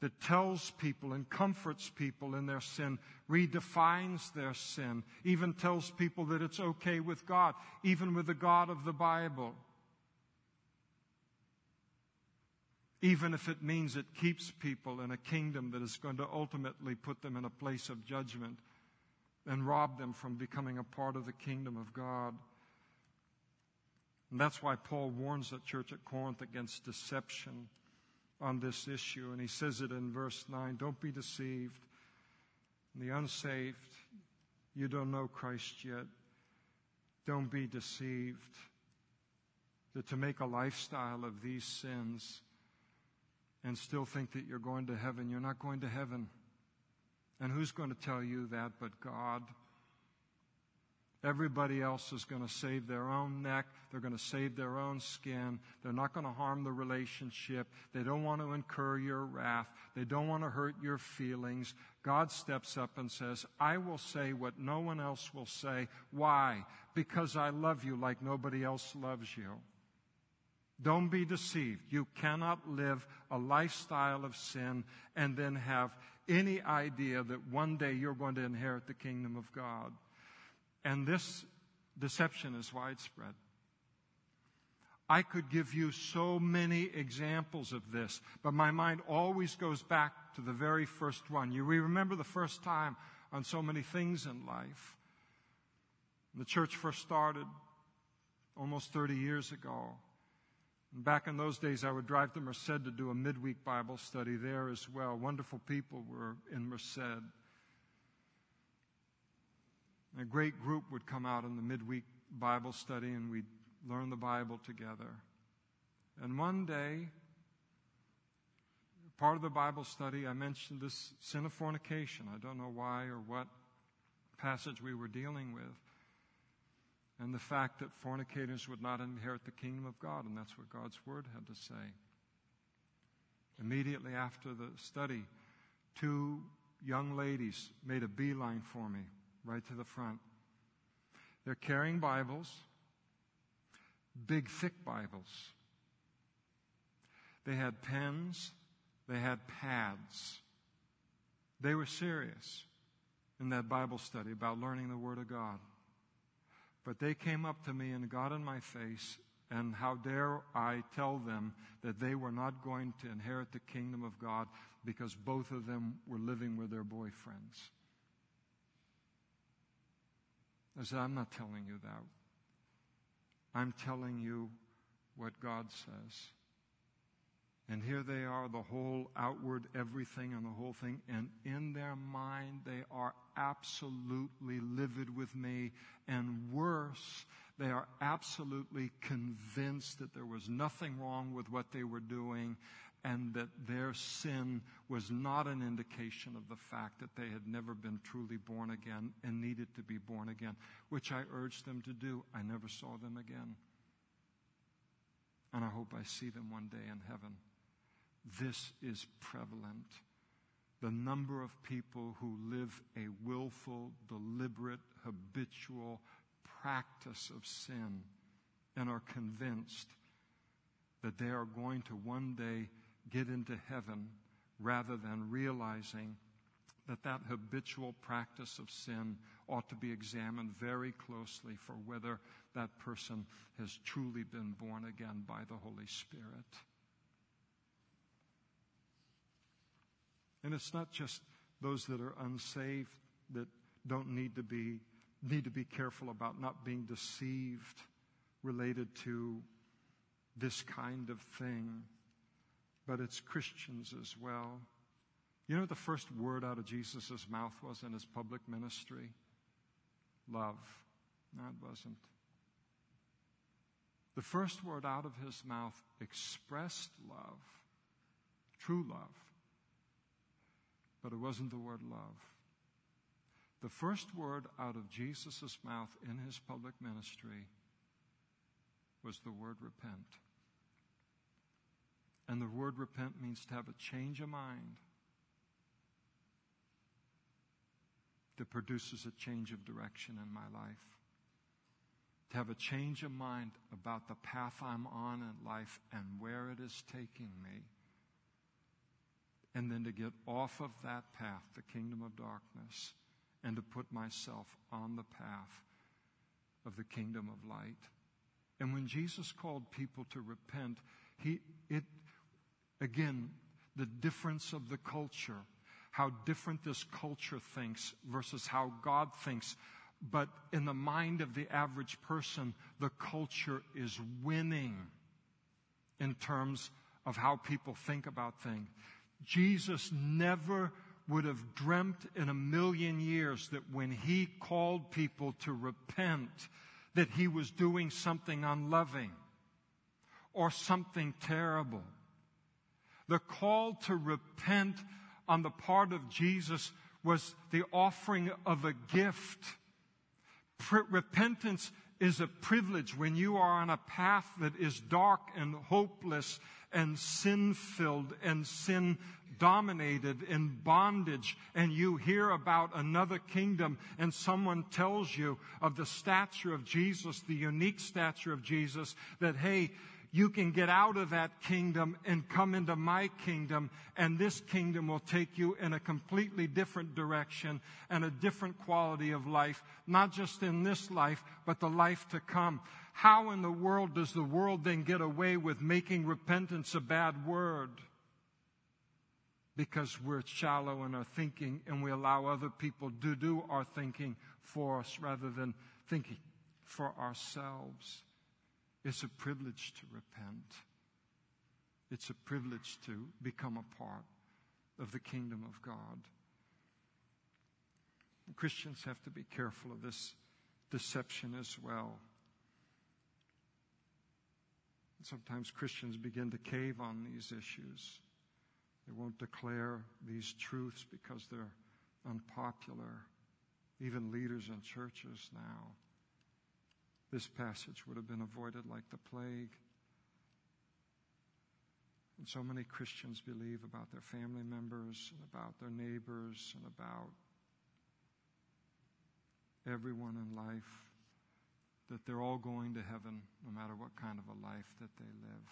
That tells people and comforts people in their sin, redefines their sin, even tells people that it's okay with God, even with the God of the Bible. Even if it means it keeps people in a kingdom that is going to ultimately put them in a place of judgment and rob them from becoming a part of the kingdom of God. And that's why Paul warns the church at Corinth against deception on this issue. And he says it in verse 9 Don't be deceived. The unsaved, you don't know Christ yet. Don't be deceived. That to make a lifestyle of these sins and still think that you're going to heaven. You're not going to heaven. And who's going to tell you that but God? Everybody else is going to save their own neck. They're going to save their own skin. They're not going to harm the relationship. They don't want to incur your wrath. They don't want to hurt your feelings. God steps up and says, I will say what no one else will say. Why? Because I love you like nobody else loves you. Don't be deceived. You cannot live a lifestyle of sin and then have any idea that one day you're going to inherit the kingdom of God. And this deception is widespread. I could give you so many examples of this, but my mind always goes back to the very first one. You remember the first time on so many things in life. The church first started almost 30 years ago. Back in those days, I would drive to Merced to do a midweek Bible study there as well. Wonderful people were in Merced. A great group would come out in the midweek Bible study, and we'd learn the Bible together. And one day, part of the Bible study, I mentioned this sin of fornication. I don't know why or what. passage we were dealing with, and the fact that fornicators would not inherit the kingdom of God, and that's what God's word had to say. Immediately after the study, two young ladies made a beeline for me right to the front. They're carrying Bibles, big, thick Bibles. They had pens, they had pads. They were serious in that Bible study about learning the Word of God. But they came up to me and got in my face, and how dare I tell them that they were not going to inherit the kingdom of God because both of them were living with their boyfriends. I said, I'm not telling you that. I'm telling you what God says. And here they are, the whole outward everything and the whole thing. And in their mind, they are absolutely livid with me. And worse, they are absolutely convinced that there was nothing wrong with what they were doing and that their sin was not an indication of the fact that they had never been truly born again and needed to be born again, which I urged them to do. I never saw them again. And I hope I see them one day in heaven. This is prevalent. The number of people who live a willful, deliberate, habitual practice of sin and are convinced that they are going to one day get into heaven rather than realizing that that habitual practice of sin ought to be examined very closely for whether that person has truly been born again by the Holy Spirit. And it's not just those that are unsaved that don't need to be need to be careful about not being deceived related to this kind of thing but it's Christians as well. You know what the first word out of Jesus' mouth was in his public ministry? Love. No, it wasn't. The first word out of his mouth expressed love, true love, but it wasn't the word love. The first word out of Jesus' mouth in his public ministry was the word repent. And the word repent means to have a change of mind that produces a change of direction in my life. To have a change of mind about the path I'm on in life and where it is taking me. And then to get off of that path, the kingdom of darkness, and to put myself on the path of the kingdom of light. And when Jesus called people to repent, he, it, Again, the difference of the culture, how different this culture thinks versus how God thinks. But in the mind of the average person, the culture is winning in terms of how people think about things. Jesus never would have dreamt in a million years that when he called people to repent, that he was doing something unloving or something terrible. The call to repent on the part of Jesus was the offering of a gift. repentance is a privilege when you are on a path that is dark and hopeless and sin filled and sin dominated in bondage and you hear about another kingdom and someone tells you of the stature of Jesus, the unique stature of Jesus, that hey, you can get out of that kingdom and come into my kingdom, and this kingdom will take you in a completely different direction and a different quality of life, not just in this life, but the life to come. How in the world does the world then get away with making repentance a bad word? Because we're shallow in our thinking and we allow other people to do our thinking for us rather than thinking for ourselves. It's a privilege to repent. It's a privilege to become a part of the kingdom of God. Christians have to be careful of this deception as well. Sometimes Christians begin to cave on these issues. They won't declare these truths because they're unpopular. even leaders in churches now. This passage would have been avoided like the plague. And so many Christians believe about their family members and about their neighbors and about everyone in life that they're all going to heaven no matter what kind of a life that they live.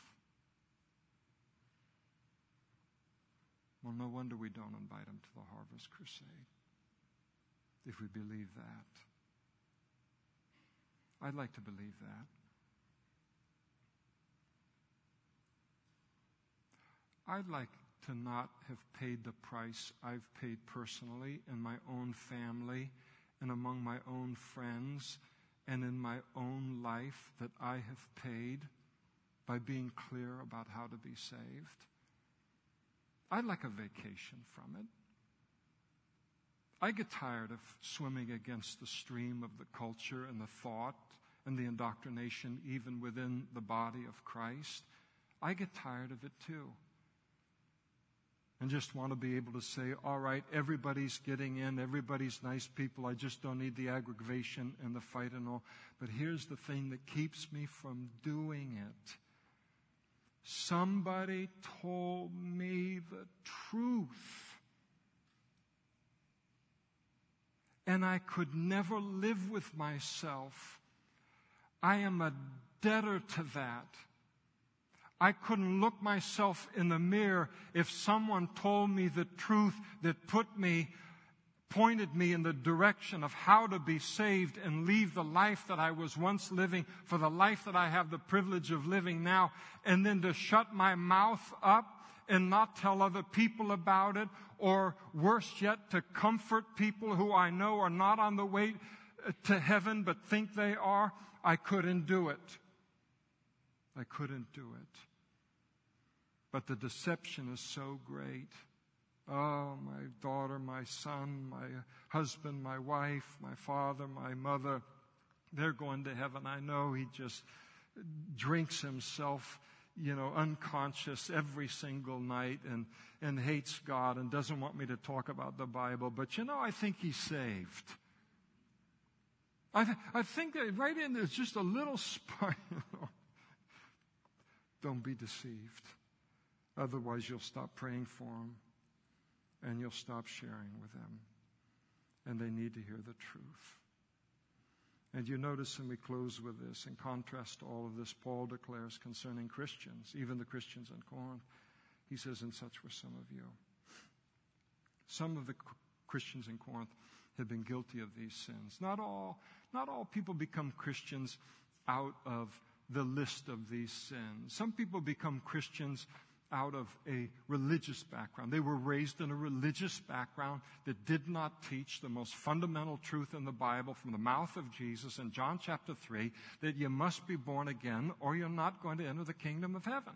Well, no wonder we don't invite them to the Harvest Crusade if we believe that. I'd like to believe that. I'd like to not have paid the price I've paid personally in my own family and among my own friends and in my own life that I have paid by being clear about how to be saved. I'd like a vacation from it. I get tired of swimming against the stream of the culture and the thought and the indoctrination, even within the body of Christ. I get tired of it too. And just want to be able to say, all right, everybody's getting in, everybody's nice people. I just don't need the aggravation and the fight and all. But here's the thing that keeps me from doing it. Somebody told me the truth. And I could never live with myself. I am a debtor to that. I couldn't look myself in the mirror if someone told me the truth that put me, pointed me in the direction of how to be saved and leave the life that I was once living for the life that I have the privilege of living now, and then to shut my mouth up and not tell other people about it, or worse yet, to comfort people who I know are not on the way uh, to heaven but think they are, I couldn't do it. I couldn't do it. But the deception is so great. Oh, my daughter, my son, my husband, my wife, my father, my mother, they're going to heaven. I know he just drinks himself you know, unconscious every single night and, and hates God and doesn't want me to talk about the Bible. But you know, I think he's saved. I, th- I think that right in there's just a little spark. Don't be deceived. Otherwise, you'll stop praying for them and you'll stop sharing with them. And they need to hear the truth. And you notice, and we close with this, in contrast to all of this, Paul declares concerning Christians, even the Christians in Corinth, he says, and such were some of you. Some of the Christians in Corinth had been guilty of these sins. Not all, not all people become Christians out of the list of these sins. Some people become Christians out of a religious background. They were raised in a religious background that did not teach the most fundamental truth in the Bible from the mouth of Jesus in John chapter 3 that you must be born again or you're not going to enter the kingdom of heaven.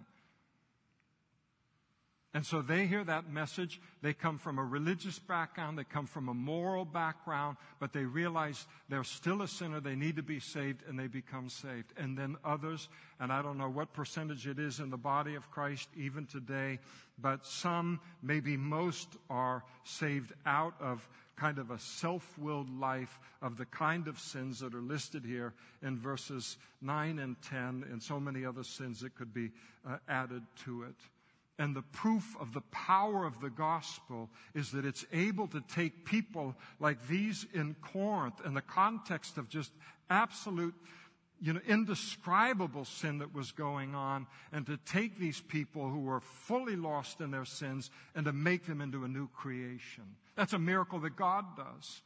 And so they hear that message. They come from a religious background. They come from a moral background, but they realize they're still a sinner. They need to be saved and they become saved. And then others, and I don't know what percentage it is in the body of Christ even today, but some, maybe most are saved out of kind of a self-willed life of the kind of sins that are listed here in verses 9 and 10 and so many other sins that could be uh, added to it. And the proof of the power of the gospel is that it's able to take people like these in Corinth in the context of just absolute, you know, indescribable sin that was going on and to take these people who were fully lost in their sins and to make them into a new creation. That's a miracle that God does.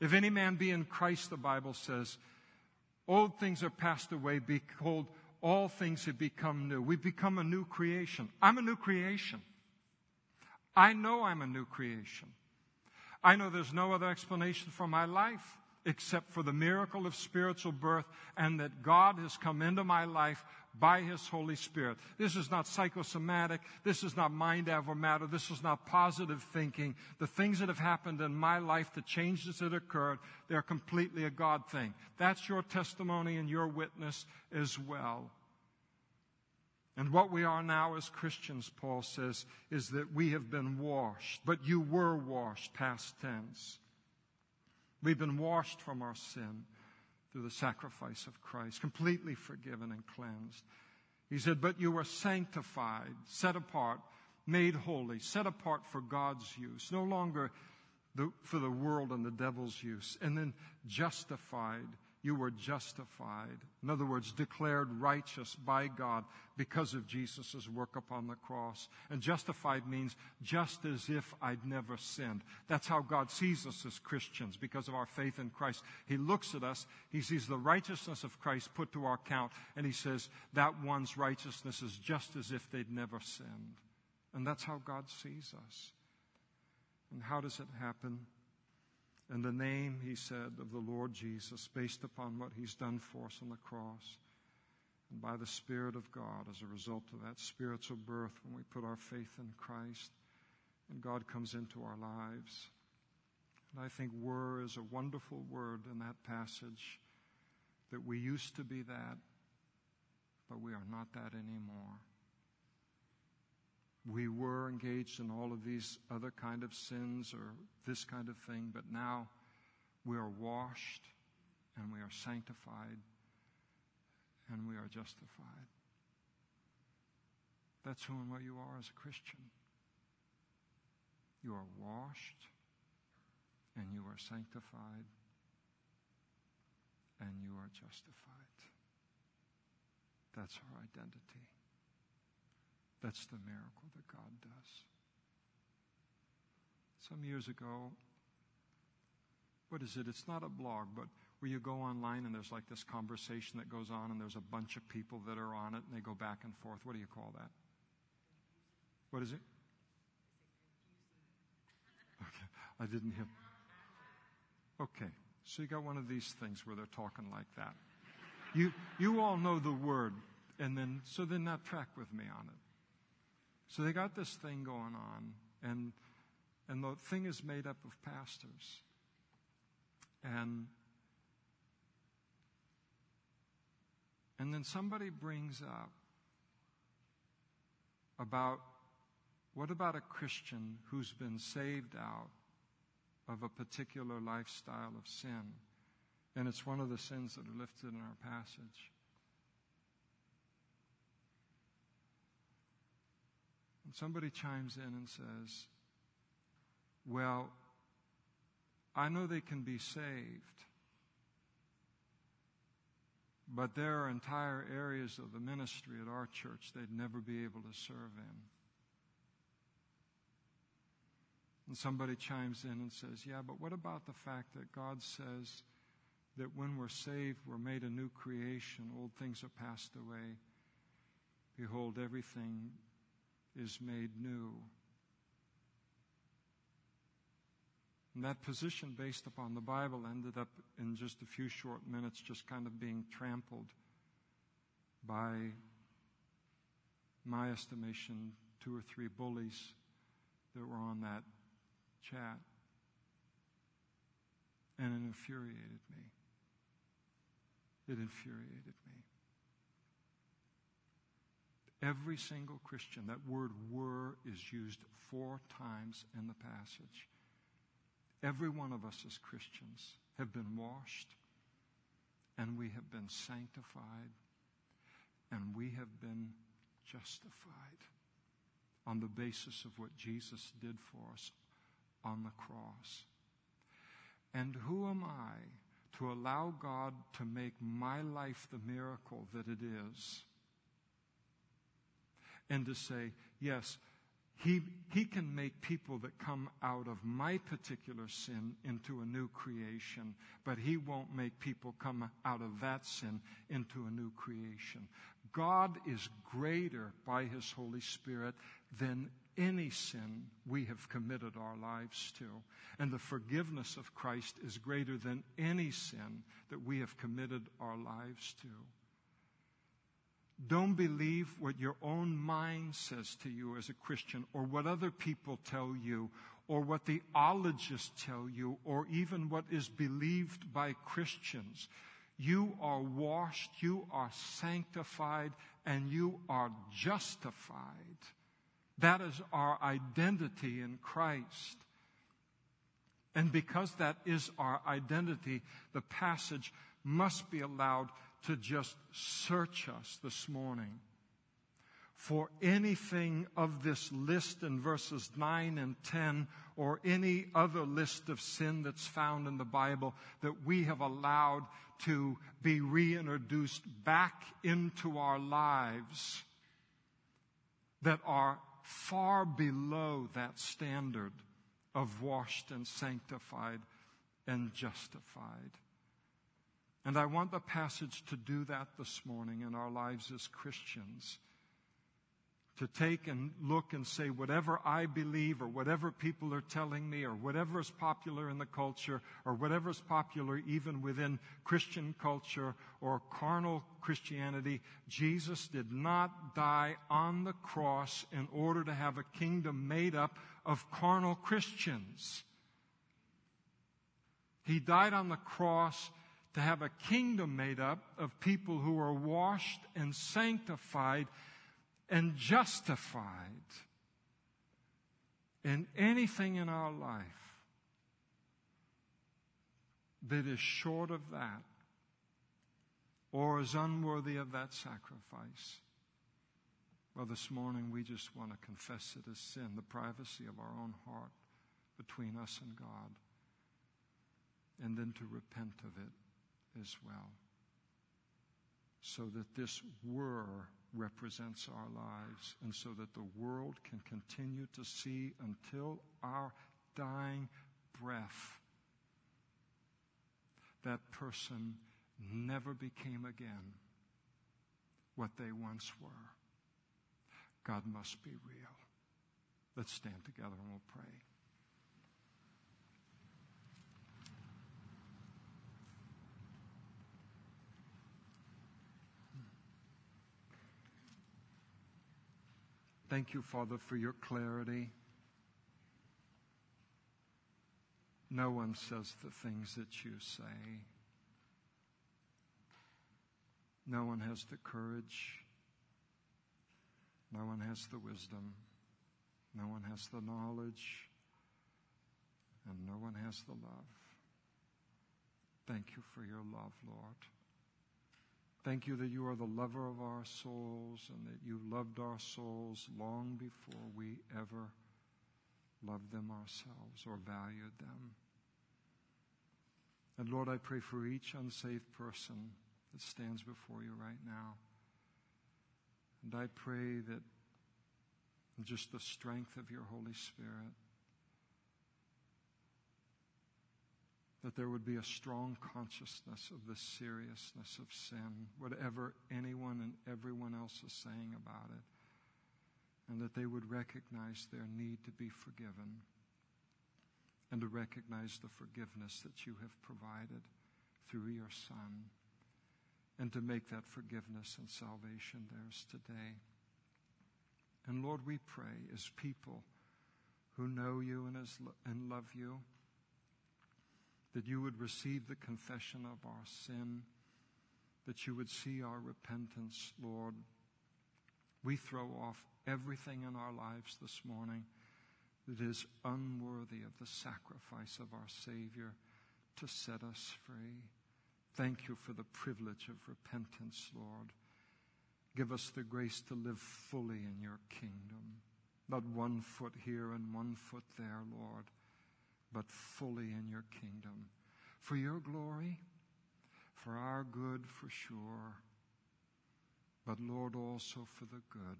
If any man be in Christ, the Bible says, old things are passed away, behold, all things have become new. We've become a new creation. I'm a new creation. I know I'm a new creation. I know there's no other explanation for my life except for the miracle of spiritual birth and that God has come into my life by His Holy Spirit. This is not psychosomatic. This is not mind over matter. This is not positive thinking. The things that have happened in my life, the changes that occurred, they're completely a God thing. That's your testimony and your witness as well. And what we are now as Christians, Paul says, is that we have been washed, but you were washed, past tense. We've been washed from our sin through the sacrifice of Christ, completely forgiven and cleansed. He said, But you were sanctified, set apart, made holy, set apart for God's use, no longer the, for the world and the devil's use, and then justified you were justified. In other words, declared righteous by God because of Jesus' work upon the cross. And justified means just as if I'd never sinned. That's how God sees us as Christians because of our faith in Christ. He looks at us, he sees the righteousness of Christ put to our account, and he says that one's righteousness is just as if they'd never sinned. And that's how God sees us. And how does it happen? And the name, he said, of the Lord Jesus, based upon what he's done for us on the cross. And by the Spirit of God, as a result of that spiritual birth, when we put our faith in Christ, and God comes into our lives. And I think were is a wonderful word in that passage that we used to be that, but we are not that anymore we were engaged in all of these other kind of sins or this kind of thing, but now we are washed and we are sanctified and we are justified. That's who and what you are as a Christian. You are washed and you are sanctified and you are justified. That's our identity. That's the miracle that God does. Some years ago, what is it? It's not a blog, but where you go online and there's like this conversation that goes on and there's a bunch of people that are on it and they go back and forth. What do you call that? What is it? Okay, I didn't hear. Okay, so you got one of these things where they're talking like that. You, you all know the word, and then, so then not track with me on it. So they got this thing going on, and, and the thing is made up of pastors. And, and then somebody brings up about what about a Christian who's been saved out of a particular lifestyle of sin? And it's one of the sins that are lifted in our passage. And somebody chimes in and says, Well, I know they can be saved, but there are entire areas of the ministry at our church they'd never be able to serve in. And somebody chimes in and says, Yeah, but what about the fact that God says that when we're saved, we're made a new creation, old things are passed away? Behold, everything is made new. And that position, based upon the Bible, ended up in just a few short minutes just kind of being trampled by my estimation, two or three bullies that were on that chat. And it infuriated me. It infuriated me. Every single Christian, that word were is used four times in the passage. Every one of us as Christians have been washed and we have been sanctified and we have been justified on the basis of what Jesus did for us on the cross. And who am I to allow God to make my life the miracle that it is? And to say, yes, he, he can make people that come out of my particular sin into a new creation, but He won't make people come out of that sin into a new creation. God is greater by His Holy Spirit than any sin we have committed our lives to. And the forgiveness of Christ is greater than any sin that we have committed our lives to. Don't believe what your own mind says to you as a Christian or what other people tell you or what the ologists tell you or even what is believed by Christians. You are washed, you are sanctified, and you are justified. That is our identity in Christ. And because that is our identity, the passage must be allowed to just search us this morning for anything of this list in verses 9 and 10 or any other list of sin that's found in the Bible that we have allowed to be reintroduced back into our lives that are far below that standard of washed and sanctified and justified. And I want the passage to do that this morning in our lives as Christians to take and look and say, whatever I believe or whatever people are telling me or whatever is popular in the culture or whatever is popular even within Christian culture or carnal Christianity, Jesus did not die on the cross in order to have a kingdom made up of carnal Christians. He died on the cross to have a kingdom made up of people who are washed and sanctified and justified in anything in our life that is short of that or is unworthy of that sacrifice. Well, this morning we just want to confess it as sin, the privacy of our own heart between us and God, and then to repent of it as well, so that this were represents our lives, and so that the world can continue to see until our dying breath that person never became again what they once were. God must be real. Let's stand together and we'll pray. Thank you, Father, for your clarity. No one says the things that you say. No one has the courage. No one has the wisdom. No one has the knowledge. And no one has the love. Thank you for your love, Lord. Thank you that you are the lover of our souls and that you loved our souls long before we ever loved them ourselves or valued them. And Lord, I pray for each unsaved person that stands before you right now. And I pray that just the strength of your Holy Spirit that there would be a strong consciousness of the seriousness of sin, whatever anyone and everyone else is saying about it, and that they would recognize their need to be forgiven and to recognize the forgiveness that you have provided through your Son, and to make that forgiveness and salvation theirs today. And Lord, we pray as people who know you and, as, and love you that you would receive the confession of our sin, that you would see our repentance, Lord. We throw off everything in our lives this morning that is unworthy of the sacrifice of our Savior to set us free. Thank you for the privilege of repentance, Lord. Give us the grace to live fully in your kingdom, not one foot here and one foot there, Lord but fully in your kingdom. For your glory, for our good for sure, but Lord, also for the good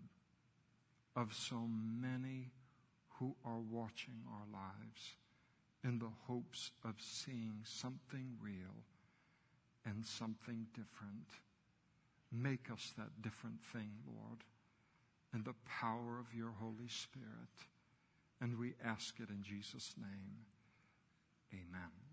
of so many who are watching our lives in the hopes of seeing something real and something different. Make us that different thing, Lord, in the power of your Holy Spirit. And we ask it in Jesus' name. Amen.